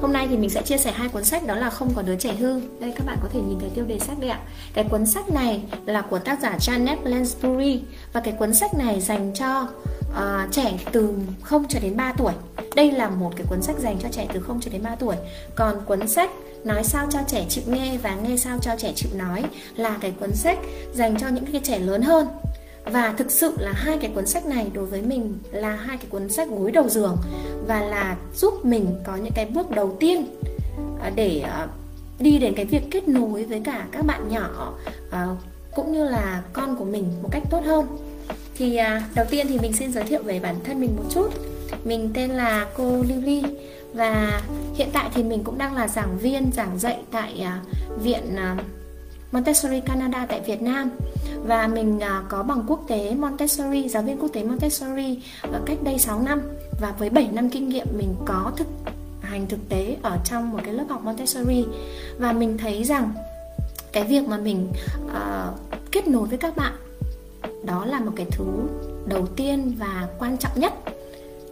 Hôm nay thì mình sẽ chia sẻ hai cuốn sách đó là Không có đứa trẻ hư. Đây các bạn có thể nhìn thấy tiêu đề sách đây ạ. Cái cuốn sách này là của tác giả Janet Lansbury và cái cuốn sách này dành cho uh, trẻ từ 0 cho đến 3 tuổi. Đây là một cái cuốn sách dành cho trẻ từ 0 cho đến 3 tuổi. Còn cuốn sách Nói sao cho trẻ chịu nghe và nghe sao cho trẻ chịu nói là cái cuốn sách dành cho những cái trẻ lớn hơn và thực sự là hai cái cuốn sách này đối với mình là hai cái cuốn sách gối đầu giường và là giúp mình có những cái bước đầu tiên à, để à, đi đến cái việc kết nối với cả các bạn nhỏ à, cũng như là con của mình một cách tốt hơn. Thì đầu tiên thì mình xin giới thiệu về bản thân mình một chút. Mình tên là cô Lưu Ly và hiện tại thì mình cũng đang là giảng viên, giảng dạy tại viện Montessori Canada tại Việt Nam. Và mình à, có bằng quốc tế Montessori, giáo viên quốc tế Montessori cách đây 6 năm. Và với 7 năm kinh nghiệm mình có thực hành thực tế ở trong một cái lớp học Montessori. Và mình thấy rằng cái việc mà mình uh, kết nối với các bạn đó là một cái thứ đầu tiên và quan trọng nhất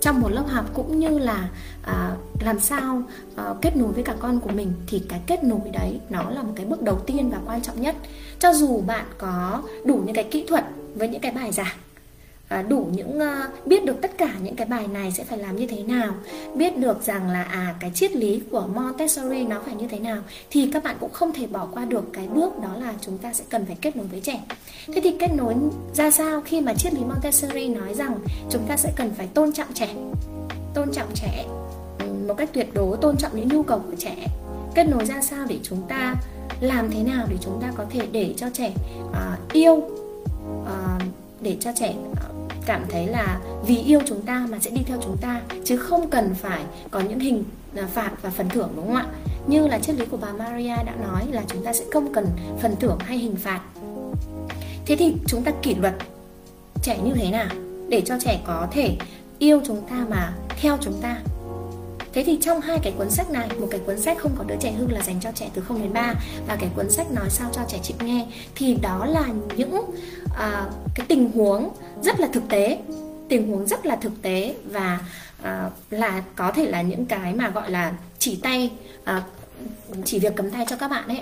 trong một lớp học cũng như là à, làm sao à, kết nối với cả con của mình thì cái kết nối đấy nó là một cái bước đầu tiên và quan trọng nhất. Cho dù bạn có đủ những cái kỹ thuật với những cái bài giảng à, đủ những uh, biết được tất cả những cái bài này sẽ phải làm như thế nào biết được rằng là à cái triết lý của Montessori nó phải như thế nào thì các bạn cũng không thể bỏ qua được cái bước đó là chúng ta sẽ cần phải kết nối với trẻ. Thế thì kết nối ra sao khi mà triết lý Montessori nói rằng chúng ta sẽ cần phải tôn trọng trẻ tôn trọng trẻ một cách tuyệt đối tôn trọng những nhu cầu của trẻ. Kết nối ra sao để chúng ta làm thế nào để chúng ta có thể để cho trẻ uh, yêu uh, để cho trẻ cảm thấy là vì yêu chúng ta mà sẽ đi theo chúng ta, chứ không cần phải có những hình à, phạt và phần thưởng, đúng không ạ? Như là triết lý của bà Maria đã nói là chúng ta sẽ không cần phần thưởng hay hình phạt. Thế thì chúng ta kỷ luật trẻ như thế nào để cho trẻ có thể yêu chúng ta mà theo chúng ta? Thế thì trong hai cái cuốn sách này, một cái cuốn sách không có đứa trẻ hư là dành cho trẻ từ 0 đến 3 và cái cuốn sách nói sao cho trẻ chịu nghe thì đó là những uh, cái tình huống rất là thực tế, tình huống rất là thực tế và uh, là có thể là những cái mà gọi là chỉ tay uh, chỉ việc cầm tay cho các bạn ấy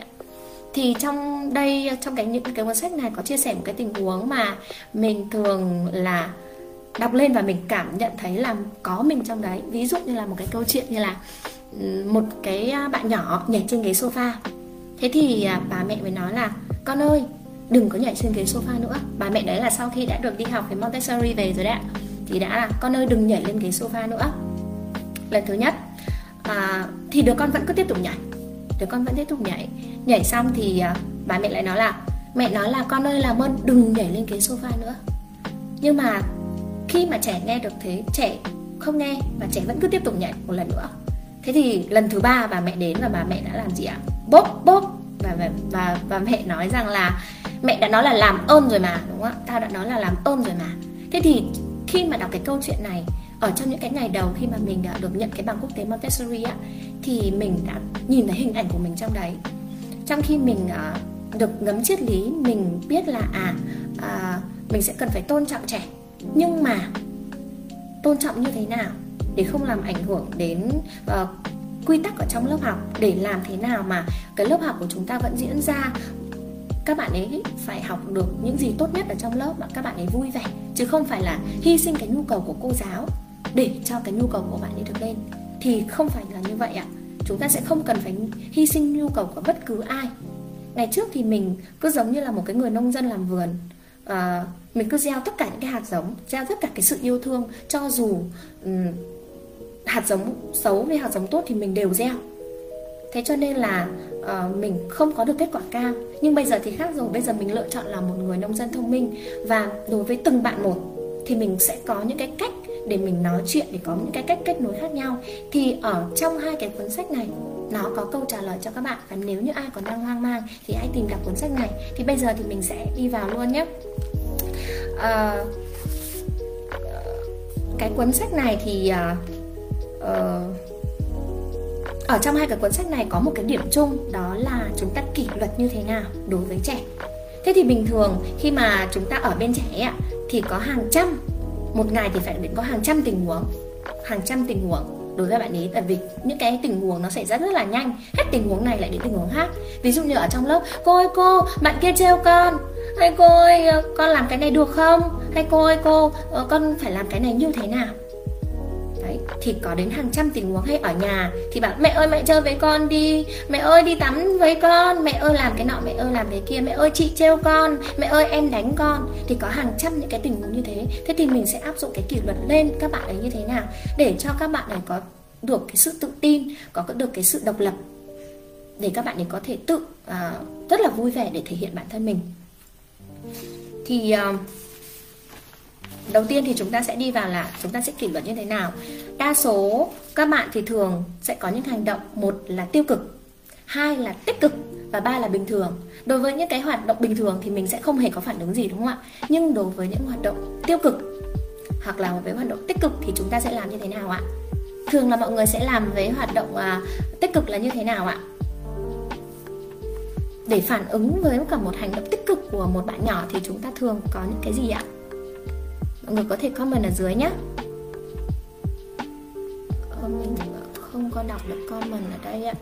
thì trong đây trong cái những cái cuốn sách này có chia sẻ một cái tình huống mà mình thường là đọc lên và mình cảm nhận thấy là có mình trong đấy. Ví dụ như là một cái câu chuyện như là ừ, một cái à, bạn nhỏ nhảy trên ghế sofa. Thế thì à, bà mẹ mới nói là con ơi đừng có nhảy trên ghế sofa nữa. Bà mẹ đấy là sau khi đã được đi học với Montessori về rồi đấy ạ thì đã là con ơi đừng nhảy lên ghế sofa nữa. Lần thứ nhất à, thì đứa con vẫn cứ tiếp tục nhảy đứa con vẫn tiếp tục nhảy. Nhảy xong thì à, bà mẹ lại nói là mẹ nói là con ơi làm ơn đừng nhảy lên ghế sofa nữa. Nhưng mà khi mà trẻ nghe được thế trẻ không nghe và trẻ vẫn cứ tiếp tục nhảy một lần nữa. Thế thì lần thứ ba bà mẹ đến và bà mẹ đã làm gì ạ? Bốp bốp. Và và và, và mẹ nói rằng là mẹ đã nói là làm ơn rồi mà đúng không ạ? Tao đã nói là làm ơn rồi mà. Thế thì khi mà đọc cái câu chuyện này ở trong những cái ngày đầu khi mà mình đã được nhận cái bằng quốc tế Montessori á thì mình đã nhìn thấy hình ảnh của mình trong đấy. Trong khi mình uh, được ngấm triết lý mình biết là à uh, mình sẽ cần phải tôn trọng trẻ nhưng mà tôn trọng như thế nào để không làm ảnh hưởng đến uh, quy tắc ở trong lớp học? Để làm thế nào mà cái lớp học của chúng ta vẫn diễn ra? Các bạn ấy phải học được những gì tốt nhất ở trong lớp mà các bạn ấy vui vẻ chứ không phải là hy sinh cái nhu cầu của cô giáo để cho cái nhu cầu của bạn ấy được lên. Thì không phải là như vậy ạ. Chúng ta sẽ không cần phải hy sinh nhu cầu của bất cứ ai. Ngày trước thì mình cứ giống như là một cái người nông dân làm vườn à, mình cứ gieo tất cả những cái hạt giống gieo tất cả cái sự yêu thương cho dù um, hạt giống xấu hay hạt giống tốt thì mình đều gieo. Thế cho nên là uh, mình không có được kết quả cao. Nhưng bây giờ thì khác rồi bây giờ mình lựa chọn là một người nông dân thông minh. Và đối với từng bạn một thì mình sẽ có những cái cách để mình nói chuyện để có những cái cách kết nối khác nhau. Thì ở trong hai cái cuốn sách này nó có câu trả lời cho các bạn. Và nếu như ai còn đang hoang mang thì hãy tìm đọc cuốn sách này. Thì bây giờ thì mình sẽ đi vào luôn nhé. À, cái cuốn sách này thì uh, ở trong hai cái cuốn sách này có một cái điểm chung đó là chúng ta kỷ luật như thế nào đối với trẻ. Thế thì bình thường khi mà chúng ta ở bên trẻ ạ thì có hàng trăm một ngày thì phải có hàng trăm tình huống hàng trăm tình huống đối với bạn ấy, tại vì những cái tình huống nó xảy ra rất là nhanh. Hết tình huống này lại đến tình huống khác. Ví dụ như ở trong lớp, cô ơi, cô, bạn kia trêu con. Hay cô ơi ờ, con làm cái này được không? Hay cô ơi, cô ờ, con phải làm cái này như thế nào? Thì có đến hàng trăm tình huống hay ở nhà thì bảo mẹ ơi mẹ chơi với con đi. Mẹ ơi đi tắm với con. Mẹ ơi làm cái nọ mẹ ơi làm cái kia. Mẹ ơi chị trêu con. Mẹ ơi em đánh con. Thì có hàng trăm những cái tình huống như thế. Thế thì mình sẽ áp dụng cái kỷ luật lên các bạn ấy như thế nào để cho các bạn ấy có được cái sự tự tin có được cái sự độc lập để các bạn ấy có thể tự uh, rất là vui vẻ để thể hiện bản thân mình. Thì uh, đầu tiên thì chúng ta sẽ đi vào là chúng ta sẽ kỷ luật như thế nào đa số các bạn thì thường sẽ có những hành động một là tiêu cực hai là tích cực và ba là bình thường. Đối với những cái hoạt động bình thường thì mình sẽ không hề có phản ứng gì đúng không ạ? Nhưng đối với những hoạt động tiêu cực hoặc là với hoạt động tích cực thì chúng ta sẽ làm như thế nào ạ? Thường là mọi người sẽ làm với hoạt động à, tích cực là như thế nào ạ? Để phản ứng với cả một hành động tích cực của một bạn nhỏ thì chúng ta thường có những cái gì ạ? Mọi người có thể comment ở dưới nhé comment không có đọc được comment ở đây ạ.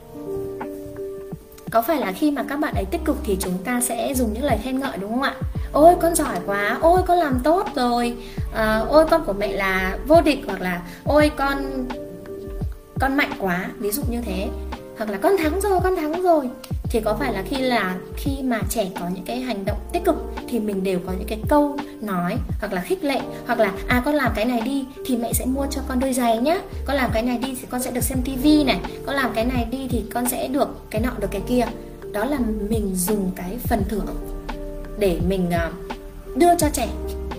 Có phải là khi mà các bạn ấy tích cực thì chúng ta sẽ dùng những lời khen ngợi đúng không ạ? Ôi con giỏi quá ôi con làm tốt rồi. À, ôi con của mẹ là vô địch hoặc là ôi con con mạnh quá. Ví dụ như thế. Hoặc là con thắng rồi con thắng rồi thì có phải là khi là khi mà trẻ có những cái hành động tích cực thì mình đều có những cái câu nói hoặc là khích lệ hoặc là à con làm cái này đi thì mẹ sẽ mua cho con đôi giày nhá. Con làm cái này đi thì con sẽ được xem tivi này. Con làm cái này đi thì con sẽ được cái nọ, được cái kia. Đó là mình dùng cái phần thưởng để mình ờ, đưa cho trẻ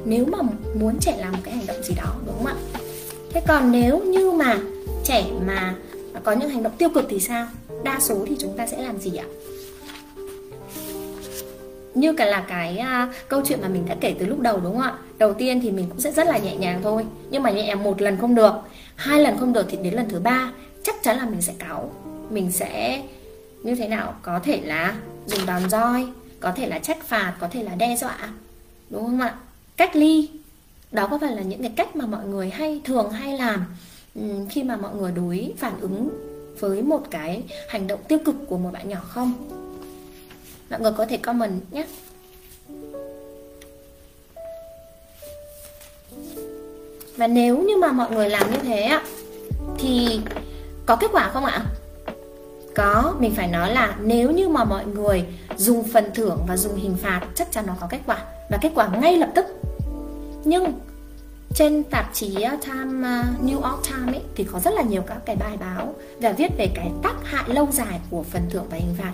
nếu mà muốn trẻ làm một cái hành động gì đó, đúng không ạ? Thế còn nếu như mà trẻ mà có những hành động tiêu cực thì sao? Đa số thì chúng ta sẽ làm gì ạ? Như cả là cái uh, câu chuyện mà mình đã kể từ lúc đầu đúng không ạ? Đầu tiên thì mình cũng sẽ rất là nhẹ nhàng thôi nhưng mà nhẹ nhàng một lần không được. Hai lần không được thì đến lần thứ ba chắc chắn là mình sẽ cáu. Mình sẽ như thế nào? Có thể là dùng đòn roi có thể là trách phạt có thể là đe dọa đúng không ạ? Cách ly đó có phải là những cái cách mà mọi người hay thường hay làm khi mà mọi người đối phản ứng với một cái hành động tiêu cực của một bạn nhỏ không? Mọi người có thể comment nhé. Và nếu như mà mọi người làm như thế ạ thì có kết quả không ạ? Có, mình phải nói là nếu như mà mọi người dùng phần thưởng và dùng hình phạt, chắc chắn nó có kết quả. Và kết quả ngay lập tức. Nhưng trên tạp chí uh, Time uh, New York Times ấy, thì có rất là nhiều các cái bài báo và viết về cái tác hại lâu dài của phần thưởng và hình phạt.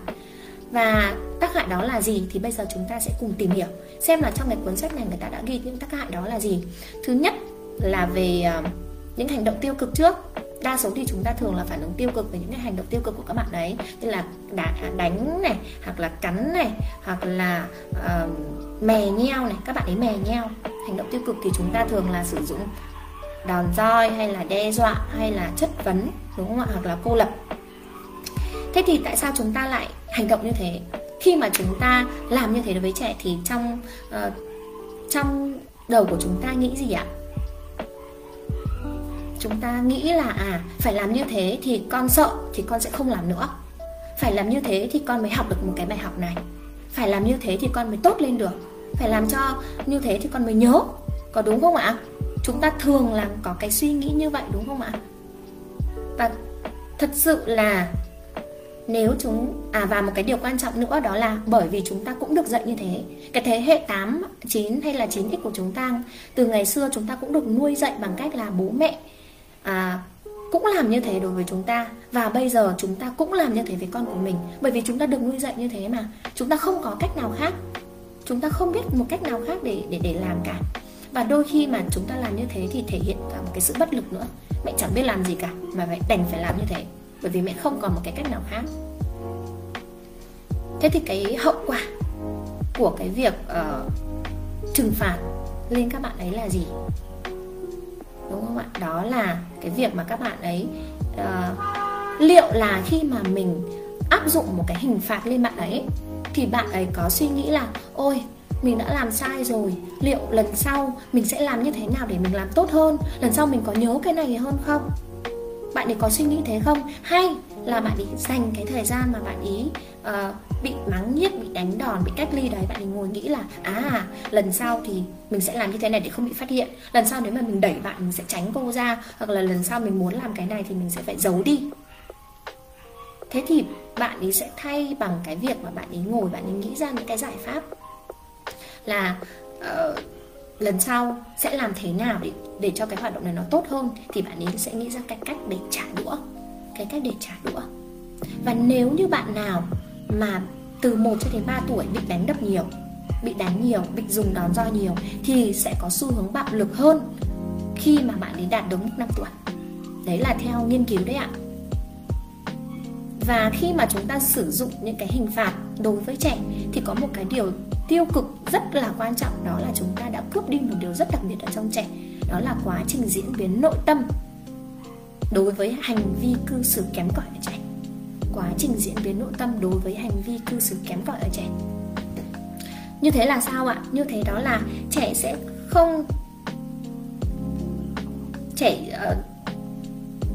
Và tác hại đó là gì thì bây giờ chúng ta sẽ cùng tìm hiểu xem là trong cái cuốn sách này người ta đã ghi những tác hại đó là gì. Thứ nhất là về uh, những hành động tiêu cực trước đa số thì chúng ta thường là phản ứng tiêu cực về những cái hành động tiêu cực của các bạn đấy. Như là đánh này hoặc là cắn này hoặc là uh, mè nheo này. Các bạn ấy mè nheo. Hành động tiêu cực thì chúng ta thường là sử dụng đòn roi hay là đe dọa hay là chất vấn đúng không ạ? Hoặc là cô lập. Thế thì tại sao chúng ta lại hành động như thế? Khi mà chúng ta làm như thế đối với trẻ thì trong uh, trong đầu của chúng ta nghĩ gì ạ? Chúng ta nghĩ là à phải làm như thế thì con sợ thì con sẽ không làm nữa. Phải làm như thế thì con mới học được một cái bài học này. Phải làm như thế thì con mới tốt lên được. Phải làm cho như thế thì con mới nhớ. Có đúng không ạ? Chúng ta thường làm có cái suy nghĩ như vậy đúng không ạ? Và thật sự là nếu chúng à và một cái điều quan trọng nữa đó là bởi vì chúng ta cũng được dạy như thế. Cái thế hệ 8, 9 hay là 9x của chúng ta từ ngày xưa chúng ta cũng được nuôi dạy bằng cách là bố mẹ à, cũng làm như thế đối với chúng ta. Và bây giờ chúng ta cũng làm như thế với con của mình. Bởi vì chúng ta được nuôi dạy như thế mà. Chúng ta không có cách nào khác. Chúng ta không biết một cách nào khác để để để làm cả. Và đôi khi mà chúng ta làm như thế thì thể hiện cả một cái sự bất lực nữa. Mẹ chẳng biết làm gì cả mà mẹ đành phải làm như thế. Bởi vì mẹ không còn một cái cách nào khác. Thế thì cái hậu quả của cái việc uh, trừng phạt lên các bạn ấy là gì? Đúng không ạ? Đó là cái việc mà các bạn ấy uh, liệu là khi mà mình áp dụng một cái hình phạt lên bạn ấy thì bạn ấy có suy nghĩ là ôi mình đã làm sai rồi liệu lần sau mình sẽ làm như thế nào để mình làm tốt hơn? Lần sau mình có nhớ cái này hơn không? Bạn ấy có suy nghĩ thế không? Hay là bạn ấy dành cái thời gian mà bạn ý uh, ờ, bị mắng nhiếc bị đánh đòn bị cách ly đấy bạn ấy ngồi nghĩ là à lần sau thì mình sẽ làm như thế này để không bị phát hiện. Lần sau nếu mà mình đẩy bạn mình sẽ tránh cô ra. Hoặc là lần sau mình muốn làm cái này thì mình sẽ phải giấu đi. Thế thì bạn ấy sẽ thay bằng cái việc mà bạn ấy ngồi bạn ấy nghĩ ra những cái giải pháp là uh, lần sau sẽ làm thế nào để để cho cái hoạt động này nó tốt hơn thì bạn ấy sẽ nghĩ ra cái cách để trả đũa. Cái cách để trả đũa. Và nếu như bạn nào mà từ 1 cho đến 3 tuổi bị đánh đập nhiều bị đánh nhiều, bị dùng đòn roi nhiều thì sẽ có xu hướng bạo lực hơn khi mà bạn ấy đạt được mức 5 tuổi. Đấy là theo nghiên cứu đấy ạ. Và khi mà chúng ta sử dụng những cái hình phạt đối với trẻ thì có một cái điều tiêu cực rất là quan trọng đó là chúng ta đã cướp đi một điều rất đặc biệt ở trong trẻ đó là quá trình diễn biến nội tâm đối với hành vi cư xử kém cỏi ở trẻ quá trình diễn biến nội tâm đối với hành vi cư xử kém cỏi ở trẻ. Như thế là sao ạ? Như thế đó là trẻ sẽ không trẻ uh,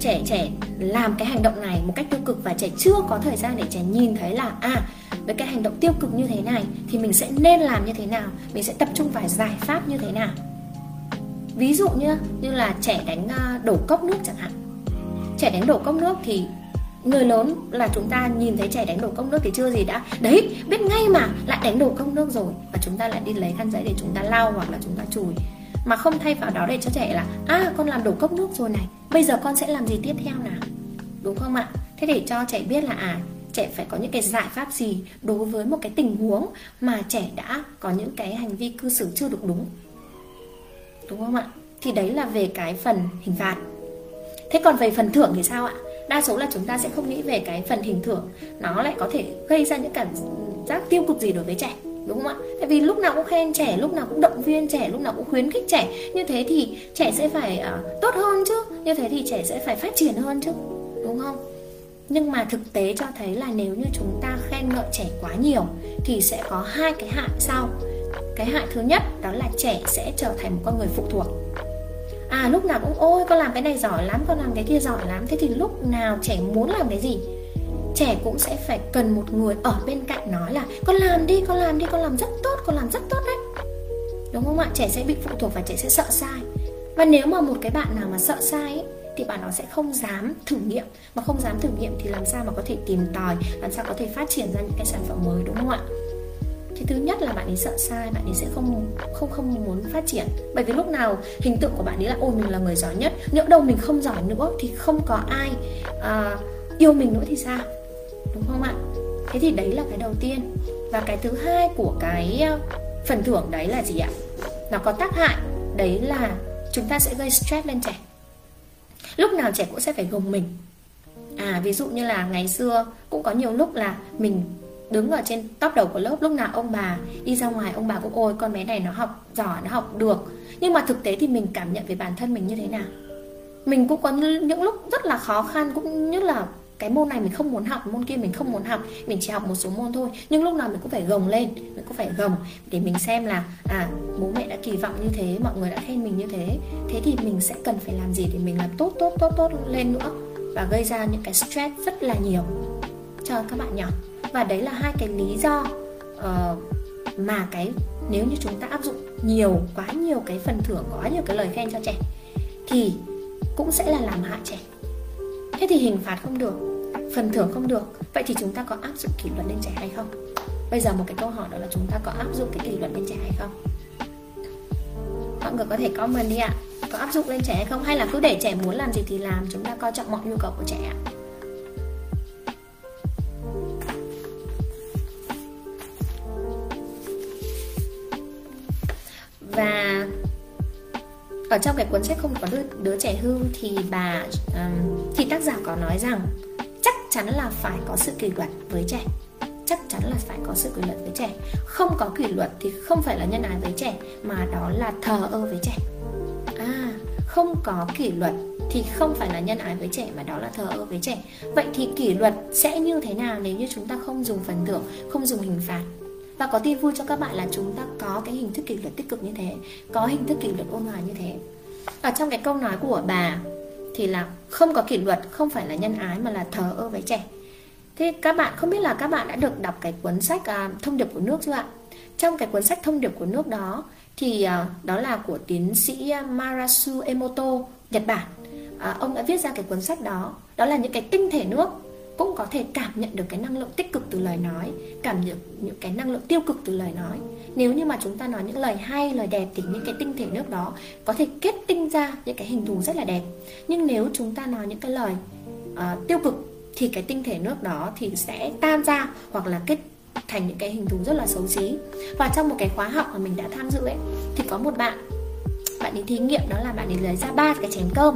trẻ trẻ làm cái hành động này một cách tiêu cực và trẻ chưa có thời gian để trẻ nhìn thấy là à với cái hành động tiêu cực như thế này thì mình sẽ nên làm như thế nào? Mình sẽ tập trung vào giải pháp như thế nào? Ví dụ như như là trẻ đánh ờ, đổ cốc nước chẳng hạn. Trẻ đánh đổ cốc nước thì người lớn là chúng ta nhìn thấy trẻ đánh đổ cốc nước thì chưa gì đã. Đấy, biết ngay mà, lại đánh đổ cốc nước rồi. Và chúng ta lại đi lấy khăn giấy để chúng ta lau hoặc là chúng ta chùi. Mà không thay vào đó để cho trẻ là à con làm đổ cốc nước rồi này. Bây giờ con sẽ làm gì tiếp theo nào? Đúng không ạ? Thế để cho trẻ biết là à trẻ phải có những cái giải pháp gì đối với một cái tình huống mà trẻ đã có những cái hành vi cư xử chưa được đúng. Đúng không ạ? Thì đấy là về cái phần hình phạt. Thế còn về phần thưởng thì sao ạ? Đa số là chúng ta sẽ không nghĩ về cái phần hình thưởng. Nó lại có thể gây ra những cảm giác tiêu cực gì đối với trẻ đúng không ạ? Tại vì lúc nào cũng khen trẻ lúc nào cũng động viên trẻ lúc nào cũng khuyến khích trẻ. Như thế thì trẻ sẽ phải uh, tốt hơn chứ như thế thì trẻ sẽ phải phát triển hơn chứ đúng không? Nhưng mà thực tế cho thấy là nếu như chúng ta khen ngợi trẻ quá nhiều thì sẽ có hai cái hại sau. Cái hại thứ nhất đó là trẻ sẽ trở thành một con người phụ thuộc à lúc nào cũng ôi con làm cái này giỏi lắm con làm cái kia giỏi lắm. Thế thì lúc nào trẻ muốn làm cái gì trẻ cũng sẽ phải cần một người ở bên cạnh nói là con làm đi con làm đi con làm rất tốt con làm rất tốt đấy. Đúng không ạ? Trẻ sẽ bị phụ thuộc và trẻ sẽ sợ sai. Và nếu mà một cái bạn nào mà sợ sai ấy, thì bạn nó sẽ không dám thử nghiệm. Mà không dám thử nghiệm thì làm sao mà có thể tìm tòi làm sao có thể phát triển ra những cái sản phẩm mới đúng không ạ? Thứ nhất là bạn ấy sợ sai bạn ấy sẽ không không không muốn phát triển. Bởi vì lúc nào hình tượng của bạn ấy là ôi mình là người giỏi nhất nhỡ đâu mình không giỏi nữa thì không có ai uh, yêu mình nữa thì sao? Đúng không ạ? Thế thì đấy là cái đầu tiên. Và cái thứ hai của cái à, phần thưởng đấy là gì ạ? Nó có tác hại. Đấy là chúng ta sẽ gây stress lên trẻ. Lúc nào trẻ cũng sẽ phải gồng mình. À ví dụ như là ngày xưa cũng có nhiều lúc là mình đứng ở trên top đầu của lớp, lúc nào ông bà đi ra ngoài, ông bà cũng, ôi, con bé này nó học giỏi, nó học được. Nhưng mà thực tế thì mình cảm nhận về bản thân mình như thế nào? Mình cũng có những lúc rất là khó khăn, cũng như là cái môn này mình không muốn học, môn kia mình không muốn học, mình chỉ học một số môn thôi. Nhưng lúc nào mình cũng phải gồng lên, mình cũng phải gồng để mình xem là à bố mẹ đã kỳ vọng như thế, mọi người đã khen mình như thế. Thế thì mình sẽ cần phải làm gì để mình làm tốt tốt tốt tốt lên nữa và gây ra những cái stress rất là nhiều cho các bạn nhỏ? Và đấy là hai cái lý do uh, mà cái nếu như chúng ta áp dụng nhiều quá nhiều cái phần thưởng quá nhiều cái lời khen cho trẻ thì cũng sẽ là làm hại trẻ. Thế thì hình phạt không được phần thưởng không được. Vậy thì chúng ta có áp dụng kỷ luật lên trẻ hay không? Bây giờ một cái câu hỏi đó là chúng ta có áp dụng cái kỷ luật lên trẻ hay không? Mọi người có thể comment đi ạ. Có áp dụng lên trẻ hay không? Hay là cứ để trẻ muốn làm gì thì làm chúng ta coi trọng mọi nhu cầu của trẻ ạ? Ở trong cái cuốn sách không có đứa, đứa trẻ hư thì bà um, thì tác giả có nói rằng chắc chắn là phải có sự kỷ luật với trẻ. Chắc chắn là phải có sự kỷ luật với trẻ. Không có kỷ luật thì không phải là nhân ái với trẻ mà đó là thờ ơ với trẻ. À không có kỷ luật thì không phải là nhân ái với trẻ mà đó là thờ ơ với trẻ. Vậy thì kỷ luật sẽ như thế nào nếu như chúng ta không dùng phần thưởng không dùng hình phạt? Và có tin vui cho các bạn là chúng ta có cái hình thức kỷ luật tích cực như thế có hình thức kỷ luật ôn hòa như thế. Ở trong cái câu nói của bà thì là không có kỷ luật không phải là nhân ái mà là thờ ơ với trẻ. Thế các bạn không biết là các bạn đã được đọc cái cuốn sách uh, thông điệp của nước chưa ạ? Trong cái cuốn sách thông điệp của nước đó thì uh, đó là của tiến sĩ à, Marasu Emoto Nhật Bản. Uh, ông đã viết ra cái cuốn sách đó. Đó là những cái tinh thể nước cũng có thể cảm nhận được cái năng lượng tích cực từ lời nói cảm nhận những cái năng lượng tiêu cực từ lời nói. Nếu như mà chúng ta nói những lời hay lời đẹp thì những cái tinh thể nước đó có thể kết tinh ra những cái hình thù rất là đẹp. Nhưng nếu chúng ta nói những cái lời uh, tiêu cực thì cái tinh thể nước đó thì sẽ tan ra hoặc là kết thành những cái hình thù rất là xấu xí. Và trong một cái khóa học mà mình đã tham dự ấy thì có một bạn bạn ấy thí nghiệm đó là bạn ấy lấy ra ba cái chén cơm.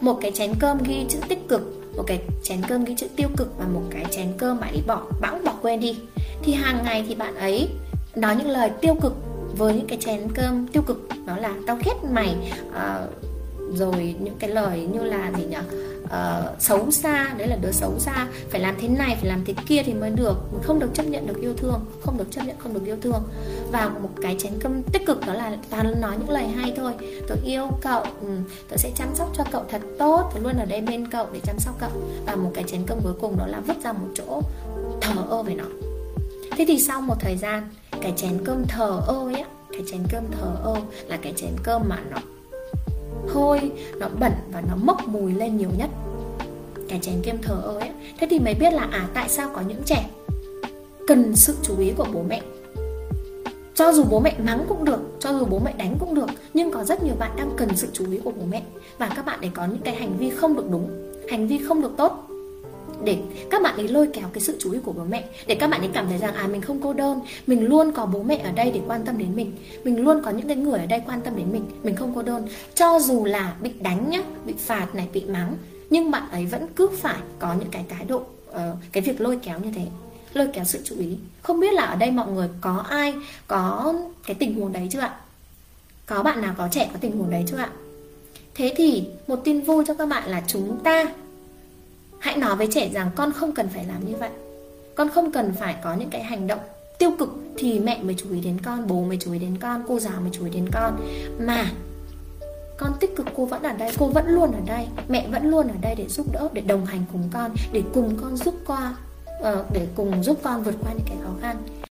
Một cái chén cơm ghi chữ tích cực một cái chén cơm ghi chữ tiêu cực và một cái chén cơm bạn ấy bỏ bẵng bỏ quên đi. Thì hàng ngày thì bạn ấy nói những lời tiêu cực với những cái chén cơm tiêu cực. Đó là tao ghét mày. Uh, rồi những cái lời như là gì nhỉ uh, xấu xa đấy là đứa xấu xa. Phải làm thế này phải làm thế kia thì mới được. Không được chấp nhận được yêu thương không được chấp nhận không được yêu thương. Và một cái chén cơm tích cực đó là toàn nói những lời hay thôi. Tôi yêu cậu ừ, tôi sẽ chăm sóc cho cậu thật tốt. Tôi luôn ở đây bên cậu để chăm sóc cậu. Và một cái chén cơm cuối cùng đó là vứt ra một chỗ thờ ơ với nó. Thế thì sau một thời gian cái chén cơm thờ ơ ấy cái chén cơm thờ ơ là cái chén cơm mà nó hôi nó bẩn và nó mốc mùi lên nhiều nhất. Cái chén kem thờ ơ ấy, thế thì mới biết là à tại sao có những trẻ cần sự chú ý của bố mẹ? Cho dù bố mẹ mắng cũng được, cho dù bố mẹ đánh cũng được, nhưng có rất nhiều bạn đang cần sự chú ý của bố mẹ. Và các bạn ấy có những cái hành vi không được đúng, hành vi không được tốt để các bạn ấy lôi kéo cái sự chú ý của bố mẹ để các bạn ấy cảm thấy rằng à mình không cô đơn mình luôn có bố mẹ ở đây để quan tâm đến mình mình luôn có những cái người ở đây quan tâm đến mình mình không cô đơn. Cho dù là bị đánh nhá bị phạt này bị mắng nhưng bạn ấy vẫn cứ phải có những cái thái độ uh, cái việc lôi kéo như thế lôi kéo sự chú ý. Không biết là ở đây mọi người có ai có cái tình huống đấy chưa ạ? Có bạn nào có trẻ có tình huống đấy chưa ạ? Thế thì một tin vui cho các bạn là chúng ta hãy nói với trẻ rằng con không cần phải làm như vậy. Con không cần phải có những cái hành động tiêu cực thì mẹ mới chú ý đến con bố mới chú ý đến con cô giáo mới chú ý đến con. Mà con tích cực cô vẫn ở đây cô vẫn luôn ở đây mẹ vẫn luôn ở đây để giúp đỡ để đồng hành cùng con để cùng con giúp qua uh, để cùng giúp con vượt qua những cái khó khăn.